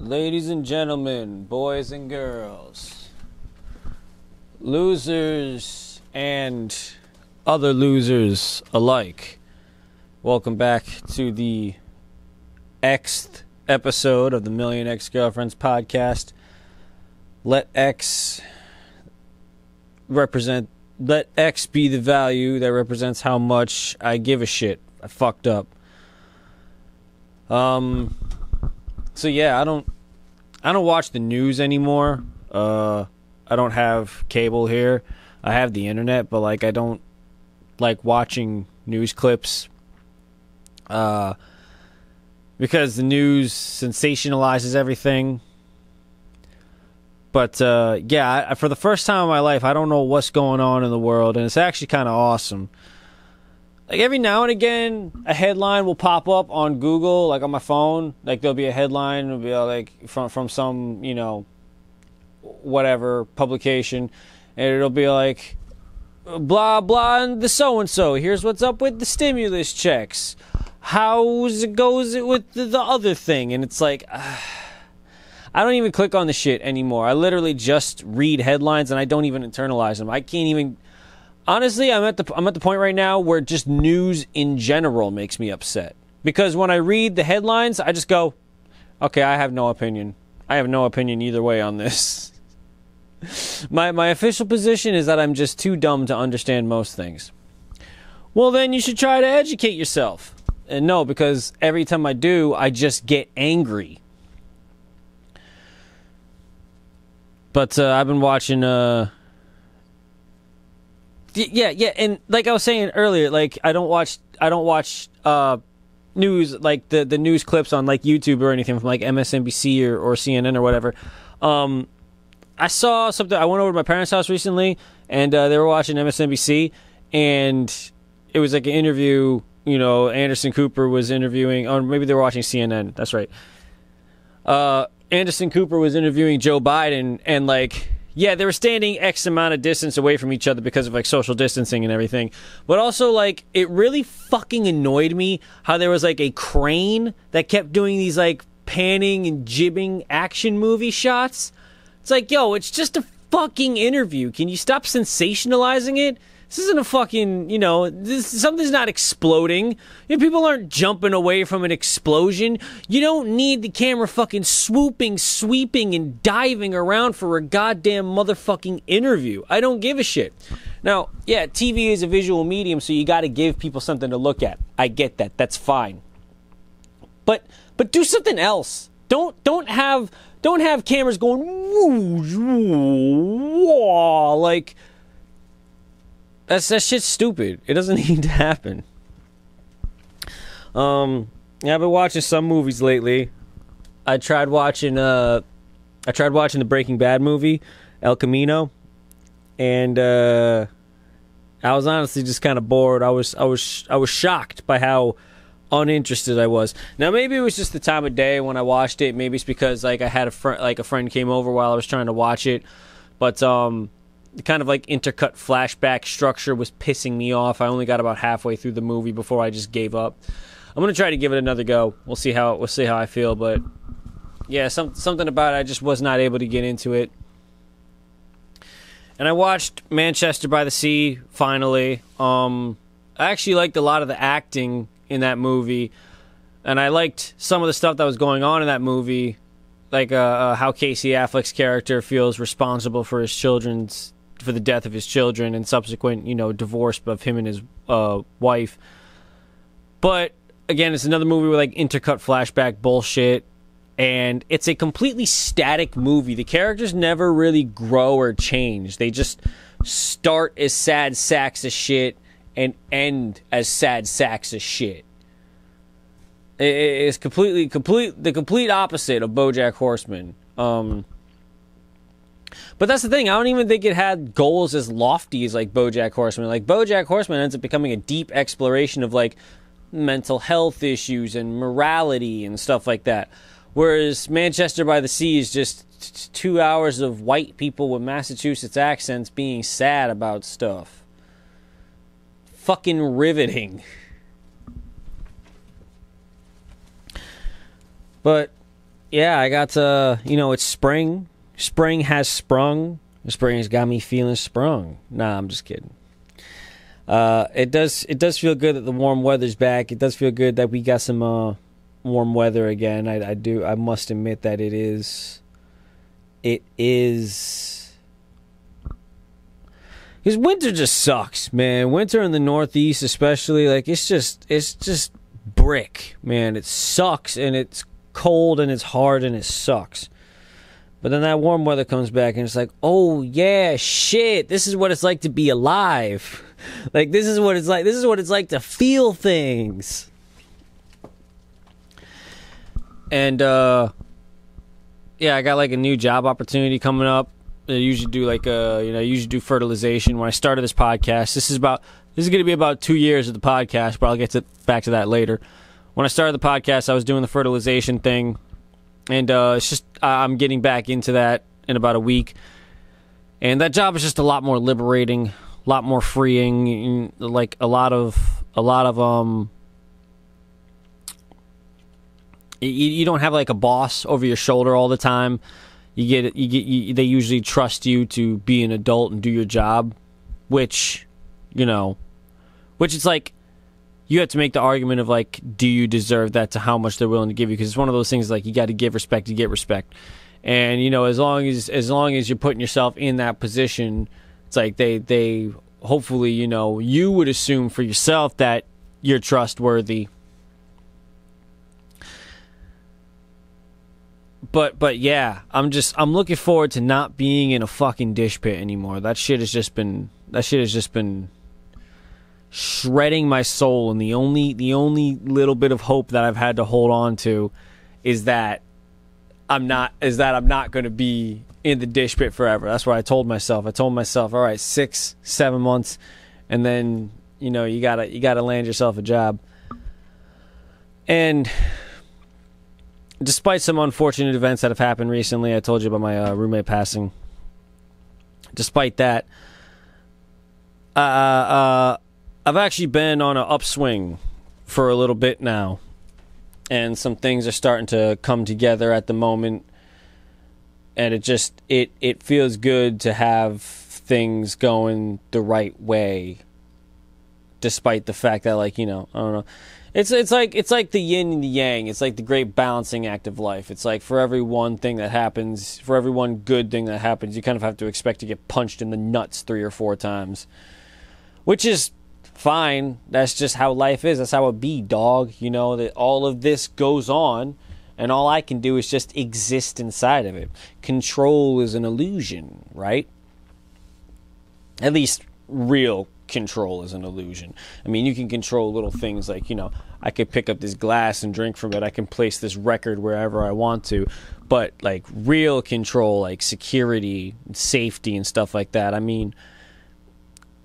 Ladies and gentlemen, boys and girls, losers and other losers alike, welcome back to the Xth episode of the Million Ex Girlfriends podcast. Let X represent, let X be the value that represents how much I give a shit. I fucked up. Um, so yeah, I don't I don't watch the news anymore. Uh I don't have cable here. I have the internet, but like I don't like watching news clips. Uh because the news sensationalizes everything. But uh yeah, I, for the first time in my life, I don't know what's going on in the world and it's actually kind of awesome like every now and again a headline will pop up on google like on my phone like there'll be a headline it'll be uh, like from from some you know whatever publication and it'll be like blah blah and the so and so here's what's up with the stimulus checks how's it goes it with the, the other thing and it's like uh, I don't even click on the shit anymore. I literally just read headlines and I don't even internalize them. I can't even honestly, I'm at the I'm at the point right now where just news in general makes me upset because when I read the headlines, I just go, "Okay, I have no opinion. I have no opinion either way on this." my my official position is that I'm just too dumb to understand most things. Well, then you should try to educate yourself. And no, because every time I do, I just get angry. But uh, I've been watching uh, yeah, yeah, and like I was saying earlier, like I don't watch I don't watch uh news like the the news clips on like YouTube or anything from like MSNBC or, or CNN or whatever. Um I saw something I went over to my parents' house recently and uh, they were watching MSNBC and it was like an interview, you know, Anderson Cooper was interviewing or maybe they were watching CNN, that's right. Uh Anderson Cooper was interviewing Joe Biden and like yeah, they were standing X amount of distance away from each other because of like social distancing and everything. But also, like, it really fucking annoyed me how there was like a crane that kept doing these like panning and jibbing action movie shots. It's like, yo, it's just a fucking interview. Can you stop sensationalizing it? This isn't a fucking, you know, this something's not exploding. You know, people aren't jumping away from an explosion. You don't need the camera fucking swooping, sweeping, and diving around for a goddamn motherfucking interview. I don't give a shit. Now, yeah, TV is a visual medium, so you got to give people something to look at. I get that. That's fine. But but do something else. Don't don't have don't have cameras going woo, woo, like that's that shit's stupid. It doesn't need to happen. Um, yeah, I've been watching some movies lately. I tried watching uh, I tried watching the Breaking Bad movie, El Camino, and uh, I was honestly just kind of bored. I was I was I was shocked by how uninterested I was. Now maybe it was just the time of day when I watched it. Maybe it's because like I had a friend like a friend came over while I was trying to watch it. But um the kind of like intercut flashback structure was pissing me off. I only got about halfway through the movie before I just gave up. I'm gonna try to give it another go. We'll see how we'll see how I feel, but yeah, some something about it. I just was not able to get into it. And I watched Manchester by the Sea finally. Um, I actually liked a lot of the acting in that movie, and I liked some of the stuff that was going on in that movie, like uh, uh, how Casey Affleck's character feels responsible for his children's for the death of his children and subsequent, you know, divorce of him and his uh, wife. But again, it's another movie with like intercut flashback bullshit, and it's a completely static movie. The characters never really grow or change. They just start as sad sacks of shit and end as sad sacks of shit. It's completely complete the complete opposite of BoJack Horseman. Um, but that's the thing. I don't even think it had goals as lofty as like BoJack Horseman. Like BoJack Horseman ends up becoming a deep exploration of like mental health issues and morality and stuff like that. Whereas Manchester by the Sea is just two hours of white people with Massachusetts accents being sad about stuff. Fucking riveting. But yeah, I got to, you know, it's spring. Spring has sprung. Spring has got me feeling sprung. Nah, I'm just kidding. Uh, it does it does feel good that the warm weather's back. It does feel good that we got some uh, warm weather again. I, I do I must admit that it is it is because winter just sucks, man. Winter in the Northeast, especially, like it's just it's just brick, man. It sucks and it's cold and it's hard and it sucks. But then that warm weather comes back and it's like, oh yeah, shit, this is what it's like to be alive. Like this is what it's like. This is what it's like to feel things. And uh yeah, I got like a new job opportunity coming up. I usually do like uh you know, I usually do fertilization. When I started this podcast, this is about this is going to be about 2 years of the podcast, but I'll get to back to that later. When I started the podcast, I was doing the fertilization thing and uh it's just I'm getting back into that in about a week. And that job is just a lot more liberating, a lot more freeing, like a lot of a lot of um you don't have like a boss over your shoulder all the time. You get you get you, they usually trust you to be an adult and do your job, which you know, which it's like you have to make the argument of like, do you deserve that to how much they're willing to give you? Because it's one of those things like you got to give respect to get respect, and you know as long as as long as you're putting yourself in that position, it's like they they hopefully you know you would assume for yourself that you're trustworthy. But but yeah, I'm just I'm looking forward to not being in a fucking dish pit anymore. That shit has just been that shit has just been shredding my soul and the only the only little bit of hope that I've had to hold on to is that I'm not is that I'm not going to be in the dish pit forever. That's what I told myself. I told myself, all right, 6 7 months and then, you know, you got to you got to land yourself a job. And despite some unfortunate events that have happened recently, I told you about my uh, roommate passing. Despite that, uh, uh, I've actually been on an upswing for a little bit now, and some things are starting to come together at the moment, and it just it it feels good to have things going the right way, despite the fact that like you know I don't know. It's it's like it's like the yin and the yang. It's like the great balancing act of life. It's like for every one thing that happens, for every one good thing that happens, you kind of have to expect to get punched in the nuts three or four times, which is fine. That's just how life is. That's how it be, dog. You know, that all of this goes on and all I can do is just exist inside of it. Control is an illusion, right? At least real control is an illusion. I mean, you can control little things like, you know, I could pick up this glass and drink from it. I can place this record wherever I want to. But like real control, like security, safety, and stuff like that, I mean,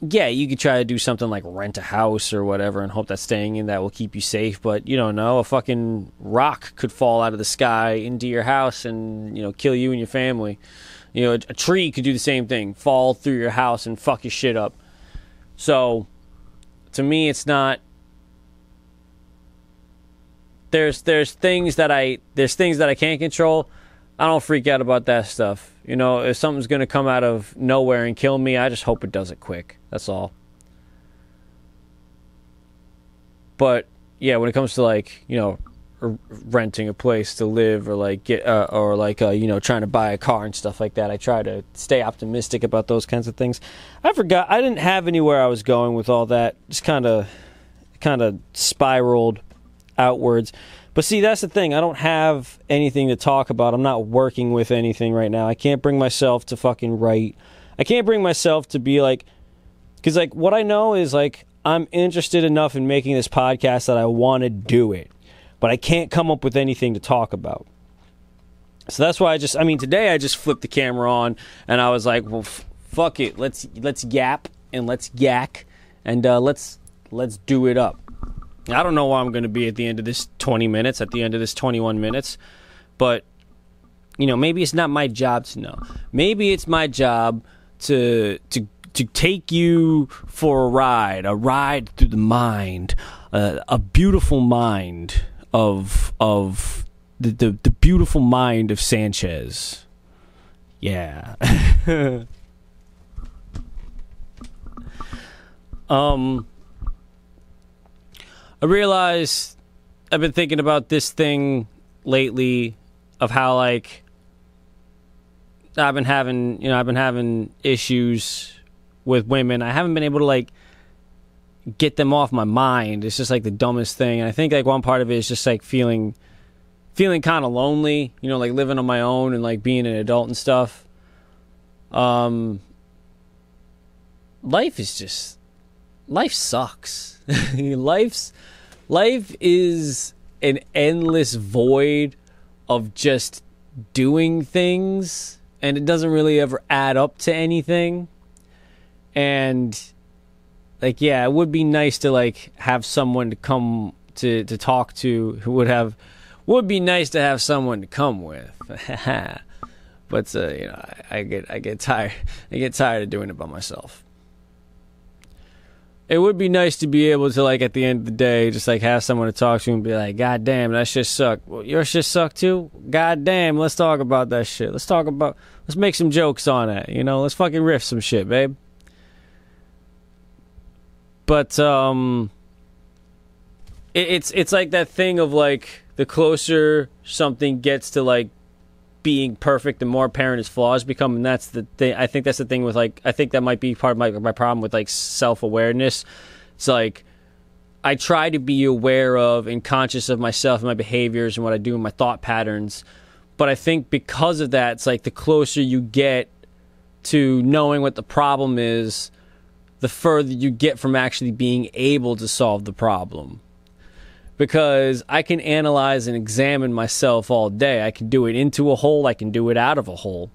yeah, you could try to do something like rent a house or whatever and hope that staying in that will keep you safe, but you don't know. A fucking rock could fall out of the sky into your house and, you know, kill you and your family. You know, a, a tree could do the same thing, fall through your house and fuck your shit up. So, to me, it's not. There's there's things that I there's things that I can't control. I don't freak out about that stuff. You know, if something's to come out of nowhere and kill me, I just hope it does it quick. That's all. But yeah, when it comes to like, you know, renting a place to live or like get uh, or like uh, you know trying to buy a car and stuff like that i try to stay optimistic about those kinds of things i forgot i didn't have anywhere i was going with all that just kind of kind of spiraled outwards but see, that's the thing. I don't have anything to talk about. I'm not working with anything right now. I can't bring myself to fucking write. I can't bring myself to be like, because like what I know is like I'm interested enough in making this podcast that I want to do it, but I can't come up with anything to talk about. So that's why I just, I mean, today I just flipped the camera on and I was like, well, f- fuck it, let's let's yap and let's yak and uh, let's let's do it up. I don't know where I'm going to be at the end of this 20 minutes, at the end of this 21 minutes, but you know, maybe it's not my job to know. Maybe it's my job to to to take you for a ride, a ride through the mind, uh, a beautiful mind of of the the, the beautiful mind of Sanchez. Yeah. um I realize I've been thinking about this thing lately of how like I've been having, you know, I've been having issues with women. I haven't been able to like get them off my mind. It's just like the dumbest thing. And I think like one part of it is just like feeling feeling kind of lonely, you know, like living on my own and like being an adult and stuff. Um life is just life sucks. Life's life is an endless void of just doing things and it doesn't really ever add up to anything. And like yeah, it would be nice to like have someone to come to to talk to who would have would be nice to have someone to come with. but uh, you know, I, I get I get tired I get tired of doing it by myself. It would be nice to be able to like at the end of the day just like have someone to talk to and be like god damn that shit sucked well, your shit sucked too? God damn let's talk about that shit. Let's talk about let's make some jokes on it you know? Let's fucking riff some shit babe but um it, it's it's like that thing of like the closer something gets to like being perfect, the more apparent its flaws become, and that's the thing. I think that's the thing with like I think that might be part of my my problem with like self awareness. It's like I try to be aware of and conscious of myself and my behaviors and what I do and my thought patterns, but I think because of that, it's like the closer you get to knowing what the problem is, the further you get from actually being able to solve the problem because I can analyze and examine myself all day. I can do it into a hole, I can do it out of a hole.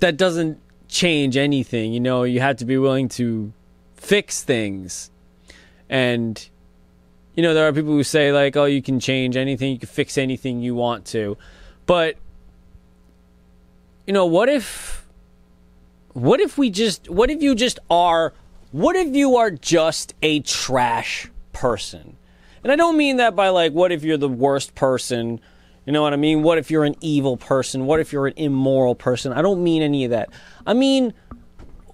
That doesn't change anything. You know, you have to be willing to fix things. And, you know, there are people who say, like, oh, you can change anything, you can fix anything you want to. But, you know, what if, what if we just, what if you just are what if you are just a trash person? And I don't mean that by like, what if you're the worst person? You know what I mean? What if you're an evil person? What if you're an immoral person? I don't mean any of that. I mean,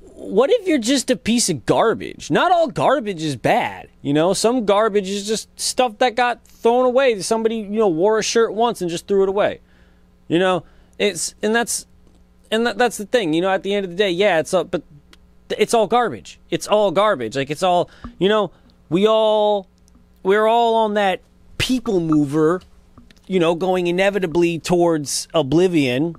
what if you're just a piece of garbage? Not all garbage is bad. You know, some garbage is just stuff that got thrown away. Somebody, you know, wore a shirt once and just threw it away. You know, it's, and that's, and that, that's the thing. You know, at the end of the day, yeah, it's up, but it's all garbage. It's all garbage. Like it's all, you know, we all we're all on that people mover, you know, going inevitably towards oblivion.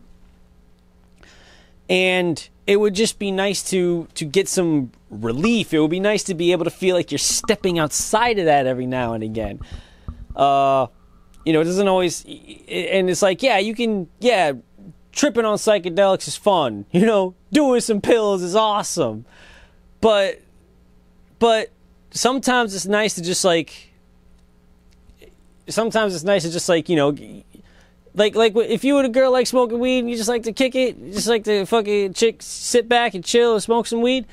And it would just be nice to to get some relief. It would be nice to be able to feel like you're stepping outside of that every now and again. Uh you know, it doesn't always and it's like, yeah, you can yeah, tripping on psychedelics is fun. You know, doing some pills is awesome. But but sometimes it's nice to just like sometimes it's nice to just like, you know, like like if you and a girl like smoking weed and you just like to kick it, just like to fucking chick sit back and chill and smoke some weed,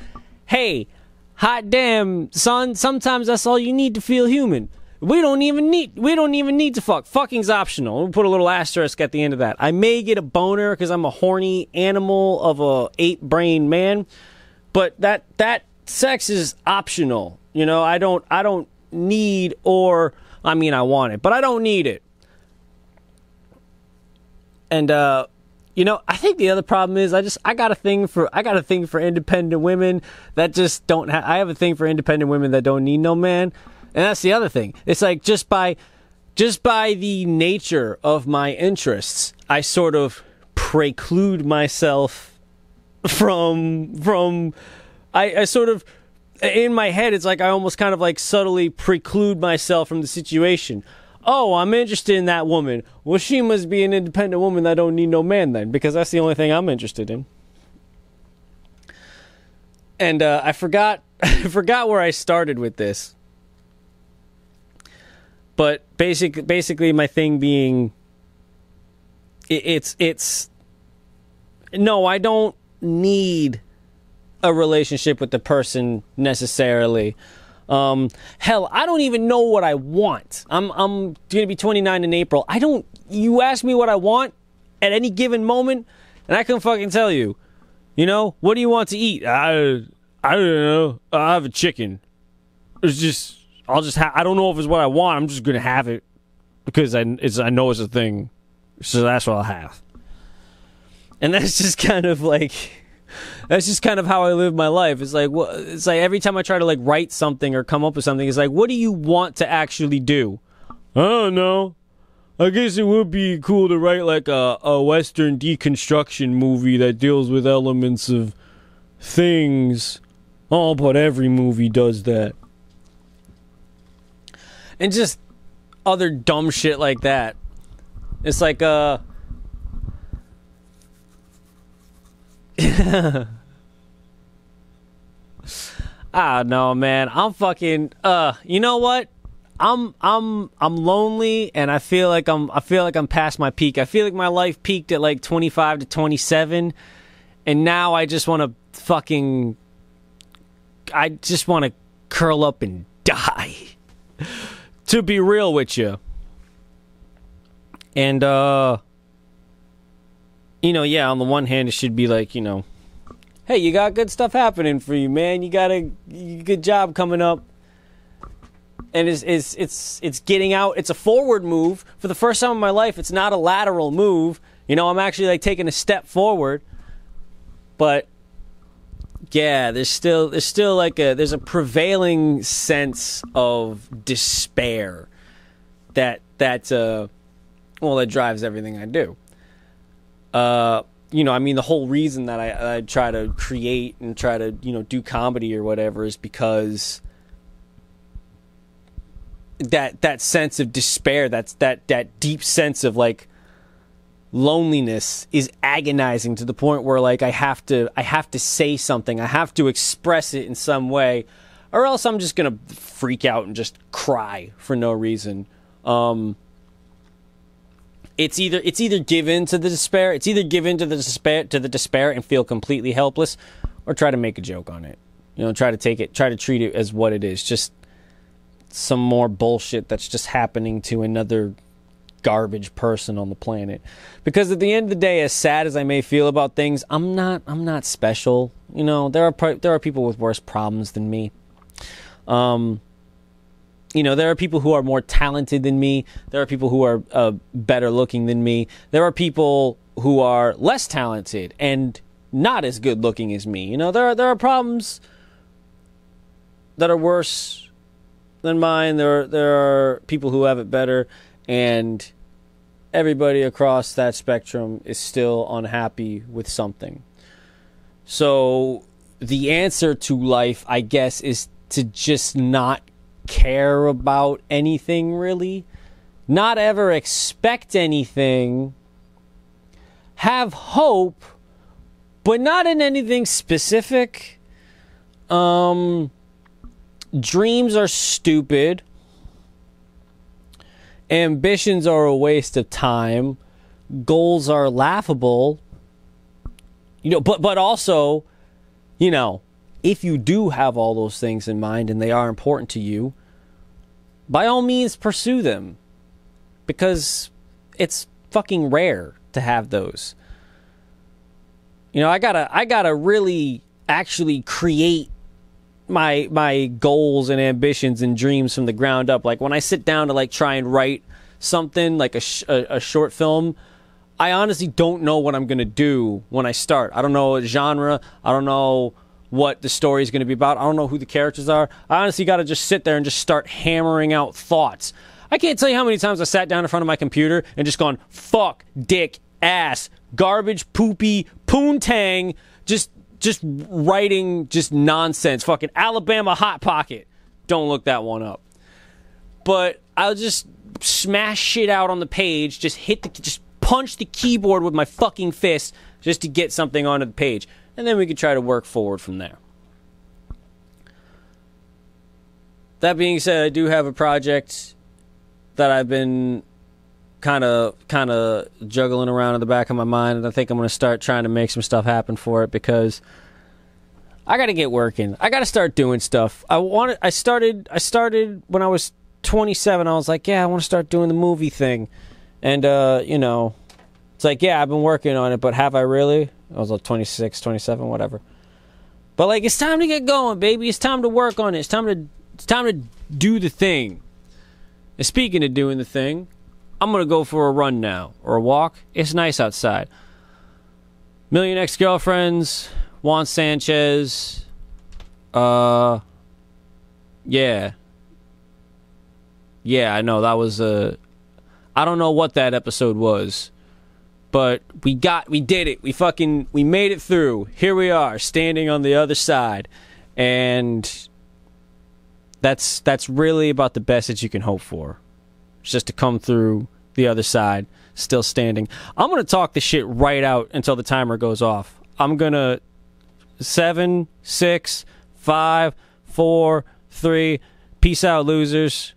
hey, hot damn, son, sometimes that's all you need to feel human. We don't even need we don't even need to fuck. Fucking's optional. We'll put a little asterisk at the end of that. I may get a boner because I'm a horny animal of a eight brain man, but that that sex is optional. You know, I don't I don't need or I mean I want it, but I don't need it. And uh you know, I think the other problem is I just I got a thing for I got a thing for independent women that just don't have I have a thing for independent women that don't need no man. And that's the other thing. It's like just by just by the nature of my interests, I sort of preclude myself from from I, I sort of in my head it's like I almost kind of like subtly preclude myself from the situation. Oh, I'm interested in that woman. Well, she must be an independent woman that don't need no man then, because that's the only thing I'm interested in. And uh, I forgot I forgot where I started with this but basic basically my thing being it, it's it's no i don't need a relationship with the person necessarily Um, hell, I don't even know what I want. I'm I'm gonna be 29 in April. I don't. You ask me what I want at any given moment, and I can fucking tell you. You know, what do you want to eat? I I don't know. I have a chicken. It's just I'll just ha- I don't know if it's what I want. I'm just gonna have it because I it's I know it's a thing. So that's what I'll have. And that's just kind of like that's just kind of how I live my life. It's like it's like every time I try to like write something or come up with something, it's like, what do you want to actually do? I don't know. I guess it would be cool to write like a, a Western deconstruction movie that deals with elements of things. Oh, but every movie does that. And just other dumb shit like that. It's like, uh. ah, no, man. I'm fucking, uh, you know what? I'm I'm I'm lonely and I feel like I'm I feel like I'm past my peak. I feel like my life peaked at like 25 to 27 and now I just want to fucking I just want to curl up and die. To be real with you. And uh you know, yeah, on the one hand it should be like, you know, hey, you got good stuff happening for you, man. You got a good job coming up and it's, it's it's it's getting out. It's a forward move for the first time in my life. It's not a lateral move. You know, I'm actually like taking a step forward. But yeah, there's still there's still like a there's a prevailing sense of despair that that uh well that drives everything I do. Uh you know, I mean, the whole reason that I, I try to create and try to, you know, do comedy or whatever is because that that sense of despair that's that that deep sense of like loneliness is agonizing to the point where like I have to I have to say something. I have to express it in some way or else I'm just going to freak out and just cry for no reason. Um it's either it's either give in to the despair it's either give in to the despair to the despair and feel completely helpless or try to make a joke on it. You know try to take it try to treat it as what it is. Just some more bullshit that's just happening to another garbage person on the planet. Because at the end of the day, as sad as I may feel about things, I'm not I'm not special. You know, there are there are people with worse problems than me. Um you know, there are people who are more talented than me. There are people who are uh, better looking than me. There are people who are less talented and not as good looking as me. You know, there are there are problems that are worse than mine. There are, there are people who have it better, and everybody across that spectrum is still unhappy with something. So the answer to life, I guess, is to just not care about anything really, not ever expect anything, have hope, but not in anything specific. Um, dreams are stupid. Ambitions are a waste of time. Goals are laughable. You know, but but also, you know, if you do have all those things in mind and they are important to you, by all means pursue them. Because it's fucking rare to have those. You know, I gotta I gotta really actually create my my goals and ambitions and dreams from the ground up. Like when I sit down to like try and write something like a sh- a, a, short film, I honestly don't know what I'm gonna do when I start. I don't know genre. I don't know what the story is going to be about. I don't know who the characters are. I honestly got to just sit there and just start hammering out thoughts. I can't tell you how many times I sat down in front of my computer and just gone fuck, dick, ass, garbage, poopy, poontang, just just writing just nonsense. Fucking Alabama Hot Pocket. Don't look that one up. But I'll just smash shit out on the page, just hit the just punch the keyboard with my fucking fist just to get something onto the page. And then we could try to work forward from there. That being said, I do have a project that I've been kind of kind of juggling around in the back of my mind, and I think I'm going to start trying to make some stuff happen for it because I got to get working. I got to start doing stuff. I wanted. I started. I started when I was 27. I was like, yeah, I want to start doing the movie thing, and uh, you know, it's like, yeah, I've been working on it, but have I really? I was like 26, 27, whatever. But like, it's time to get going, baby. It's time to work on it. It's time to. It's time to do the thing. And speaking of doing the thing, I'm gonna go for a run now or a walk. It's nice outside. Million ex girlfriends, Juan Sanchez. Uh, yeah, yeah. I know that was a. I don't know what that episode was, but we got, we did it. We fucking, we made it through. Here we are, standing on the other side, and that's that's really about the best that you can hope for. It's just to come through the other side, still standing. I'm gonna talk this shit right out until the timer goes off. I'm gonna seven, six, five, four, three. Peace out, losers.